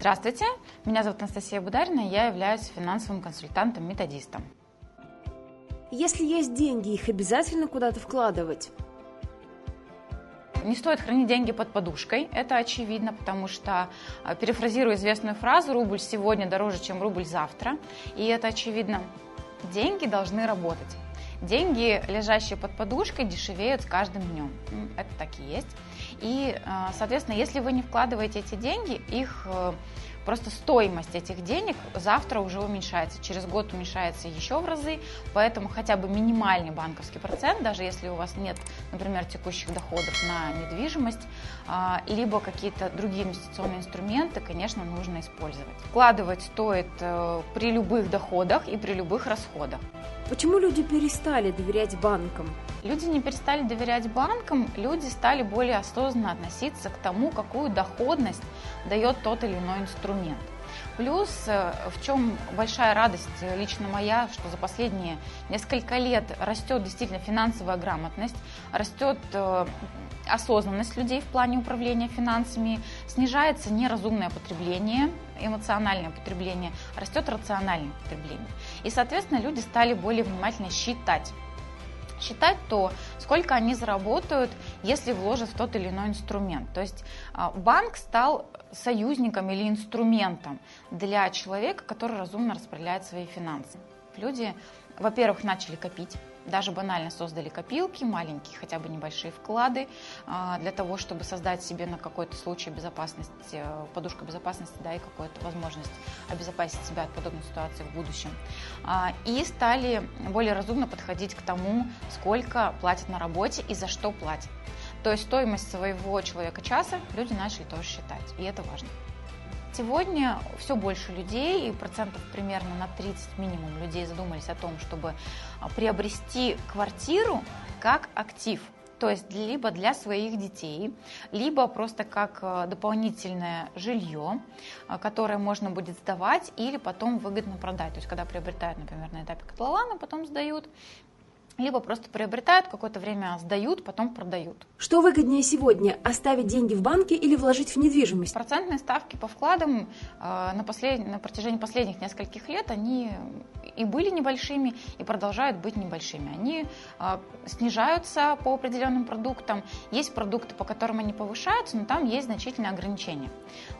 Здравствуйте, меня зовут Анастасия Бударина, я являюсь финансовым консультантом-методистом. Если есть деньги, их обязательно куда-то вкладывать? Не стоит хранить деньги под подушкой, это очевидно, потому что, э, перефразируя известную фразу, рубль сегодня дороже, чем рубль завтра, и это очевидно. Деньги должны работать. Деньги, лежащие под подушкой, дешевеют с каждым днем. Это так и есть. И, э, соответственно, если вы не вкладываете эти деньги, их э, Просто стоимость этих денег завтра уже уменьшается, через год уменьшается еще в разы, поэтому хотя бы минимальный банковский процент, даже если у вас нет, например, текущих доходов на недвижимость, а, либо какие-то другие инвестиционные инструменты, конечно, нужно использовать. Вкладывать стоит э, при любых доходах и при любых расходах. Почему люди перестали доверять банкам? Люди не перестали доверять банкам, люди стали более осознанно относиться к тому, какую доходность дает тот или иной инструмент. Плюс, э, в чем большая радость лично моя, что за последние несколько лет растет действительно финансовая грамотность, растет э, осознанность людей в плане управления финансами, снижается неразумное потребление, эмоциональное потребление, растет рациональное потребление. И, соответственно, люди стали более внимательно считать считать то, сколько они заработают, если вложат в тот или иной инструмент. То есть а, банк стал союзником или инструментом для человека, который разумно распределяет свои финансы. Люди, во-первых, начали копить, даже банально создали копилки, маленькие, хотя бы небольшие вклады, а, для того, чтобы создать себе на какой-то случай безопасность, э, подушку безопасности, да, и какую-то возможность обезопасить себя от подобной ситуации в будущем. А, и стали более разумно подходить к тому, сколько платят на работе и за что платят. То есть стоимость своего человека часа люди начали тоже считать, и это важно. Сегодня все больше людей, и процентов примерно на 30 минимум людей задумались о том, чтобы а, приобрести квартиру как актив. То есть либо для своих детей, либо просто как а, дополнительное жилье, а, которое можно будет сдавать или потом выгодно продать. То есть когда приобретают, например, на этапе котлована, потом сдают, либо просто приобретают, какое-то время сдают, потом продают. Что выгоднее сегодня, оставить деньги в банке или вложить в недвижимость? Процентные ставки по вкладам э, на, послед... на протяжении последних нескольких лет, они и были небольшими, и продолжают быть небольшими. Они э, снижаются по определенным продуктам. Есть продукты, по которым они повышаются, но там есть значительные ограничения.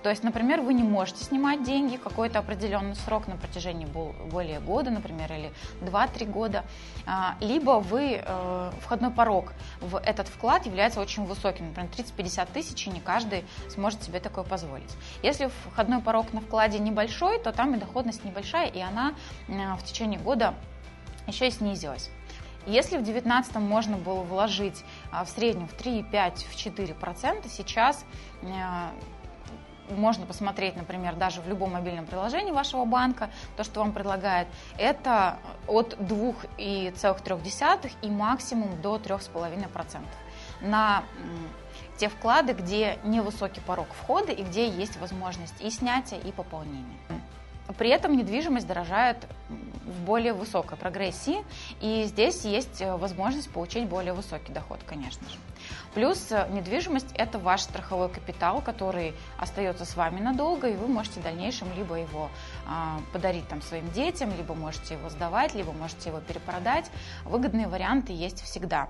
То есть, например, вы не можете снимать деньги какой-то определенный срок на протяжении более года, например, или 2-3 года, э, либо либо вы, э, входной порог в этот вклад является очень высоким, например, 30-50 тысяч, и не каждый сможет себе такое позволить. Если входной порог на вкладе небольшой, то там и доходность небольшая, и она э, в течение года еще и снизилась. Если в 2019 можно было вложить э, в среднем в 3,5, в 4%, сейчас э, можно посмотреть, например, даже в любом мобильном приложении вашего банка, то, что вам предлагает, это от 2,3 и максимум до 3,5% на те вклады, где невысокий порог входа и где есть возможность и снятия, и пополнения. При этом недвижимость дорожает в более высокой прогрессии, и здесь есть возможность получить более высокий доход, конечно же. Плюс э, недвижимость – это ваш страховой капитал, который остается с вами надолго, и вы можете в дальнейшем либо его а, подарить там, своим детям, либо можете его сдавать, либо можете его перепродать. Выгодные варианты есть всегда.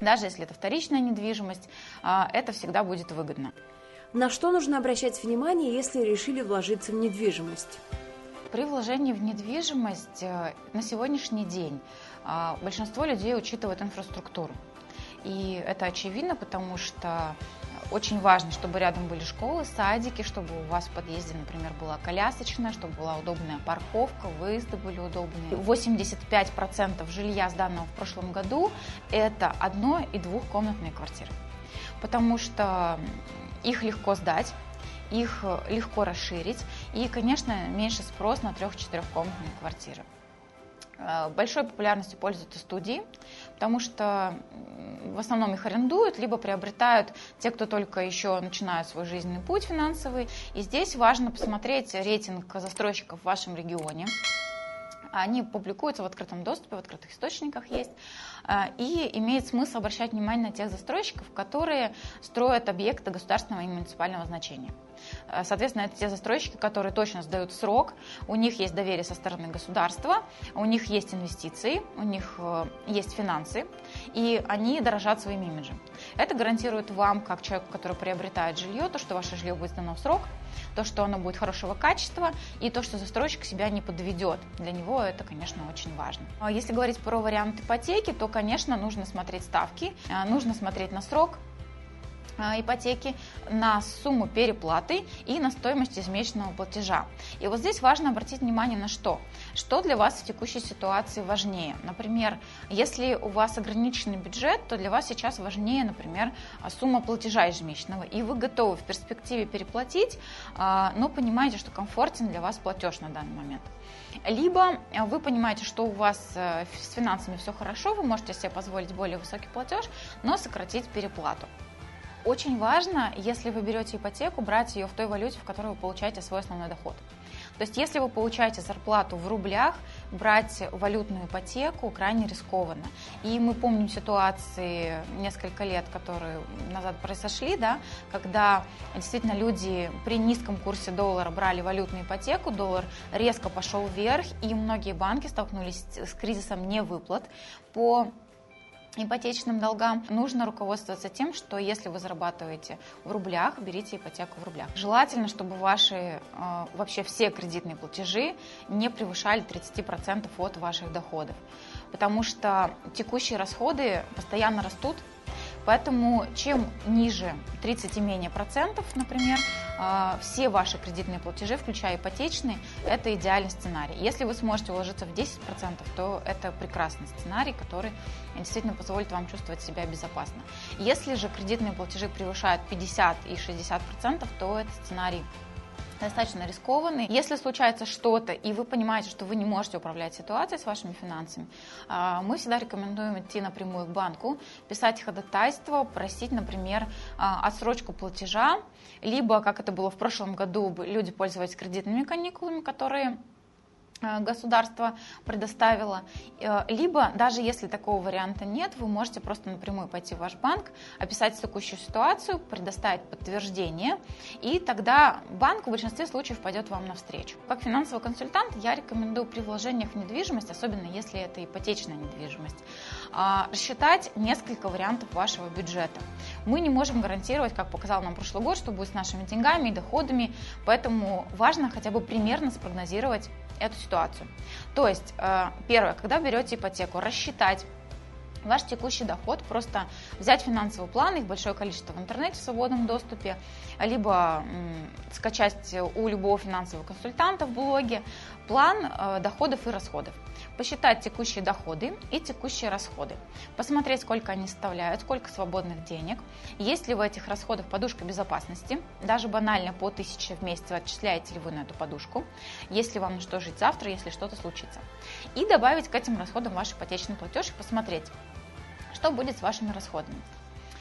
Даже если это вторичная недвижимость, а, это всегда будет выгодно. На что нужно обращать внимание, если решили вложиться в недвижимость? При вложении в недвижимость э, на сегодняшний день а, большинство людей учитывает инфраструктуру. И это очевидно, потому что очень важно, чтобы рядом были школы, садики, чтобы у вас в подъезде, например, была колясочная, чтобы была удобная парковка, выезды были удобные. 85% жилья, сданного в прошлом году, это одно- и двухкомнатные квартиры. Потому что их легко сдать, их легко расширить и, конечно, меньше спрос на трех-четырехкомнатные квартиры. Э, большой популярностью пользуются студии, потому что в основном их арендуют, либо приобретают те, кто только еще начинают свой жизненный путь финансовый. И здесь важно посмотреть рейтинг застройщиков в вашем регионе. Они публикуются в открытом доступе, в открытых источниках есть. А, и имеет смысл обращать внимание на тех застройщиков, которые строят объекты государственного и муниципального значения. А, соответственно, это те застройщики, которые точно сдают срок, у них есть доверие со стороны государства, у них есть инвестиции, у них э, есть финансы, и они дорожат своим имиджем. Это гарантирует вам, как человеку, который приобретает жилье, то, что ваше жилье будет сдано в срок, то, что оно будет хорошего качества, и то, что застройщик себя не подведет. Для него это, конечно, очень важно. А если говорить про вариант ипотеки, то, конечно, нужно смотреть ставки, а, нужно смотреть на срок, ипотеки на сумму переплаты и на стоимость ежемесячного платежа. И вот здесь важно обратить внимание на что? Что для вас в текущей ситуации важнее? Например, если у вас ограниченный бюджет, то для вас сейчас важнее, например, сумма платежа ежемесячного, и вы готовы в перспективе переплатить, а, но понимаете, что комфортен для вас платеж на данный момент. Либо вы понимаете, что у вас э, с финансами все хорошо, вы можете себе позволить более высокий платеж, но сократить переплату. Очень важно, если вы берете ипотеку, брать ее в той валюте, в которой вы получаете свой основной доход. То есть, если вы получаете зарплату в рублях, брать валютную ипотеку крайне рискованно. И мы помним ситуации несколько лет, которые назад произошли, да, когда действительно люди при низком курсе доллара брали валютную ипотеку, доллар резко пошел вверх, и многие банки столкнулись с кризисом невыплат по ипотечным долгам, нужно руководствоваться тем, что если вы зарабатываете в рублях, берите ипотеку в рублях. Желательно, чтобы ваши э, вообще все кредитные платежи не превышали 30% от ваших доходов, потому что текущие расходы постоянно растут, Поэтому чем ниже 30 и менее процентов, например, а, все ваши кредитные платежи, включая ипотечные, это идеальный сценарий. Если вы сможете уложиться в 10%, то это прекрасный сценарий, который действительно позволит вам чувствовать себя безопасно. Если же кредитные платежи превышают 50 и 60%, то это сценарий достаточно рискованный. Если случается что-то, и вы понимаете, что вы не можете управлять ситуацией с вашими финансами, а, мы всегда рекомендуем идти напрямую к банку, писать ходатайство, просить, например, а, отсрочку платежа, либо, как это было в прошлом году, люди пользовались кредитными каникулами, которые государство предоставило. Э, либо, даже если такого варианта нет, вы можете просто напрямую пойти в ваш банк, описать текущую ситуацию, предоставить подтверждение, и тогда банк в большинстве случаев пойдет вам навстречу. Как финансовый консультант я рекомендую при вложениях в недвижимость, особенно если это ипотечная недвижимость, а, рассчитать несколько вариантов вашего бюджета. Мы не можем гарантировать, как показал нам прошлый год, что будет с нашими деньгами и доходами, поэтому важно хотя бы примерно спрогнозировать эту ситуацию. То есть, э, первое, когда берете ипотеку, рассчитать ваш текущий доход, просто взять финансовый план, их большое количество в интернете в свободном доступе, либо скачать у любого финансового консультанта в блоге план э, доходов и расходов посчитать текущие доходы и текущие расходы, посмотреть, сколько они составляют, сколько свободных денег, есть ли в этих расходах подушка безопасности, даже банально по 1000 в месяц отчисляете ли вы на эту подушку, если вам что жить завтра, если что-то случится. И добавить к этим расходам ваш ипотечный платеж и посмотреть, что будет с вашими расходами.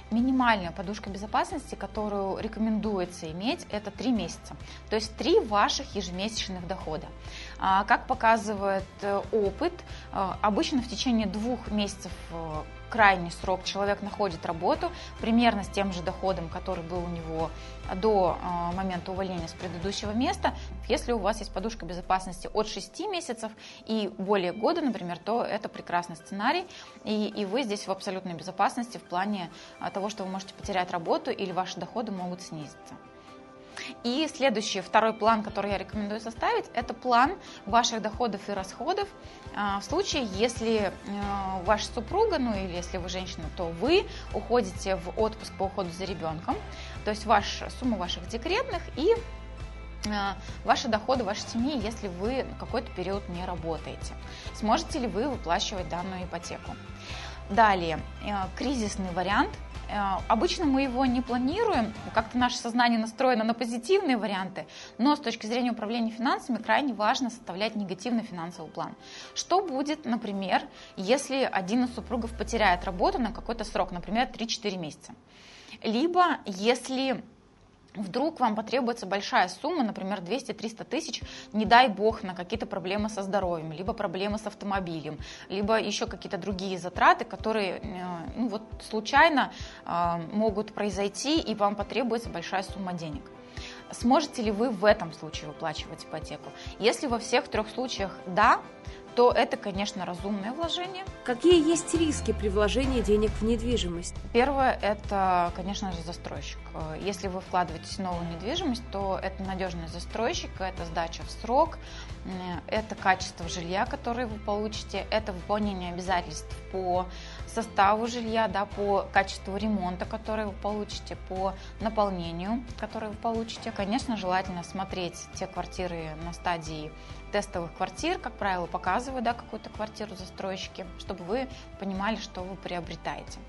Минимальная подушка безопасности, которую рекомендуется иметь, это 3 месяца. То есть 3 ваших ежемесячных дохода. А, как показывает э, опыт, э, обычно в течение двух месяцев э, крайний срок человек находит работу примерно с тем же доходом, который был у него до момента увольнения с предыдущего места. Если у вас есть подушка безопасности от 6 месяцев и более года, например, то это прекрасный сценарий, и, и вы здесь в абсолютной безопасности в плане того, что вы можете потерять работу или ваши доходы могут снизиться. И следующий, второй план, который я рекомендую составить, это план ваших доходов и расходов а, в случае, если а, ваша супруга, ну или если вы женщина, то вы уходите в отпуск по уходу за ребенком, то есть ваша сумма ваших декретных и а, ваши доходы вашей семьи, если вы какой-то период не работаете. Сможете ли вы выплачивать данную ипотеку? Далее, кризисный вариант – Э, обычно мы его не планируем, как-то наше сознание настроено на позитивные варианты, но с точки зрения управления финансами крайне важно составлять негативный финансовый план. Что будет, например, если один из супругов потеряет работу на какой-то срок, например, 3-4 месяца? Либо если вдруг вам потребуется большая сумма, например, 200-300 тысяч, не дай бог, на какие-то проблемы со здоровьем, либо проблемы с автомобилем, либо еще какие-то другие затраты, которые э, ну, вот, случайно э, могут произойти, и вам потребуется большая сумма денег. Сможете ли вы в этом случае выплачивать ипотеку? Если во всех трех случаях да, то это, конечно, разумное вложение. Какие есть риски при вложении денег в недвижимость? Первое – это, конечно же, застройщик. Если вы вкладываетесь в новую недвижимость, то это надежный застройщик, это сдача в срок, это качество жилья, которое вы получите, это выполнение обязательств по составу жилья, да, по качеству ремонта, который вы получите, по наполнению, который вы получите. Конечно, желательно смотреть те квартиры на стадии тестовых квартир, как правило, показывают да, какую-то квартиру застройщики, чтобы вы понимали, что вы приобретаете.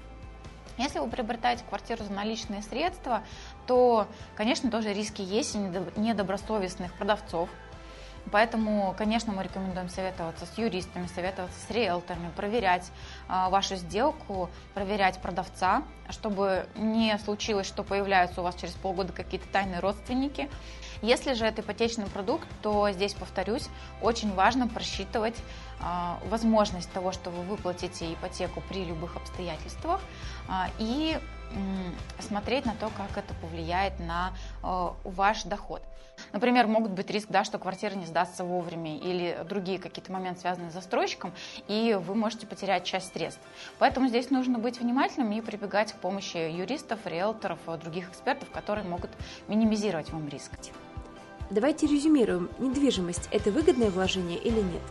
Если вы приобретаете квартиру за наличные средства, то, конечно, тоже риски есть и недобросовестных продавцов, Поэтому, конечно, мы рекомендуем советоваться с юристами, советоваться с риэлторами, проверять а, вашу сделку, проверять продавца, чтобы не случилось, что появляются у вас через полгода какие-то тайные родственники. Если же это ипотечный продукт, то здесь, повторюсь, очень важно просчитывать а, возможность того, что вы выплатите ипотеку при любых обстоятельствах а, и смотреть на то, как это повлияет на э, ваш доход. Например, могут быть риск, да, что квартира не сдастся вовремя или другие какие-то моменты, связанные с застройщиком, и вы можете потерять часть средств. Поэтому здесь нужно быть внимательным и прибегать к помощи юристов, риэлторов, других экспертов, которые могут минимизировать вам риск. Давайте резюмируем. Недвижимость – это выгодное вложение или нет?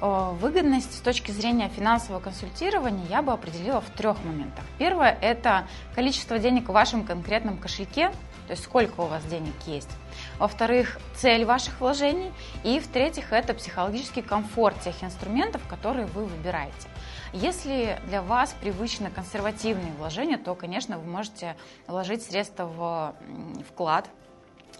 Выгодность с точки зрения финансового консультирования я бы определила в трех моментах. Первое – это количество денег в вашем конкретном кошельке, то есть сколько у вас денег есть. Во-вторых, цель ваших вложений. И в-третьих, это психологический комфорт тех инструментов, которые вы выбираете. Если для вас привычны консервативные вложения, то, конечно, вы можете вложить средства в вклад,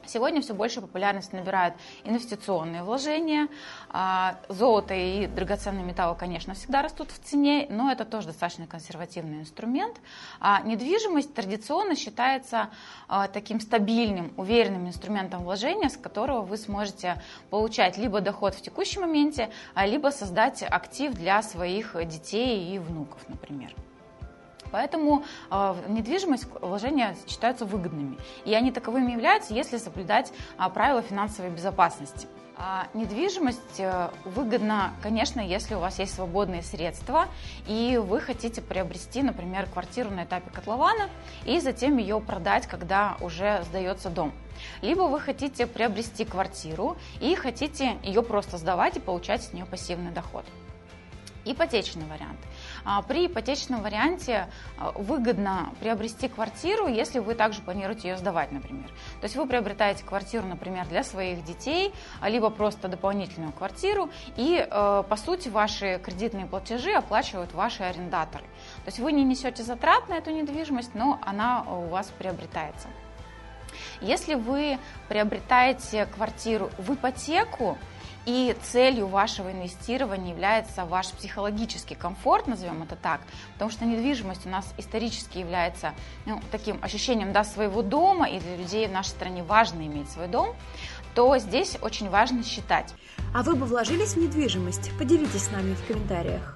Сегодня все больше популярность набирают инвестиционные вложения. А, золото и драгоценные металлы, конечно, всегда растут в цене, но это тоже достаточно консервативный инструмент. А недвижимость традиционно считается а, таким стабильным, уверенным инструментом вложения, с которого вы сможете получать либо доход в текущем моменте, либо создать актив для своих детей и внуков, например. Поэтому э, недвижимость вложения считаются выгодными. И они таковыми являются, если соблюдать э, правила финансовой безопасности. А недвижимость э, выгодна, конечно, если у вас есть свободные средства, и вы хотите приобрести, например, квартиру на этапе котлована, и затем ее продать, когда уже сдается дом. Либо вы хотите приобрести квартиру и хотите ее просто сдавать и получать с нее пассивный доход. Ипотечный вариант. А, при ипотечном варианте а, выгодно приобрести квартиру, если вы также планируете ее сдавать, например. То есть вы приобретаете квартиру, например, для своих детей, а, либо просто дополнительную квартиру, и, по сути, ваши кредитные платежи оплачивают ваши арендаторы. То есть вы не несете затрат на эту недвижимость, но она у вас приобретается. Если вы приобретаете квартиру в ипотеку, и целью вашего инвестирования является ваш психологический комфорт, назовем это так, потому что недвижимость у нас исторически является ну, таким ощущением да, своего дома, и для людей в нашей стране важно иметь свой дом, то здесь очень важно считать. А вы бы вложились в недвижимость? Поделитесь с нами в комментариях.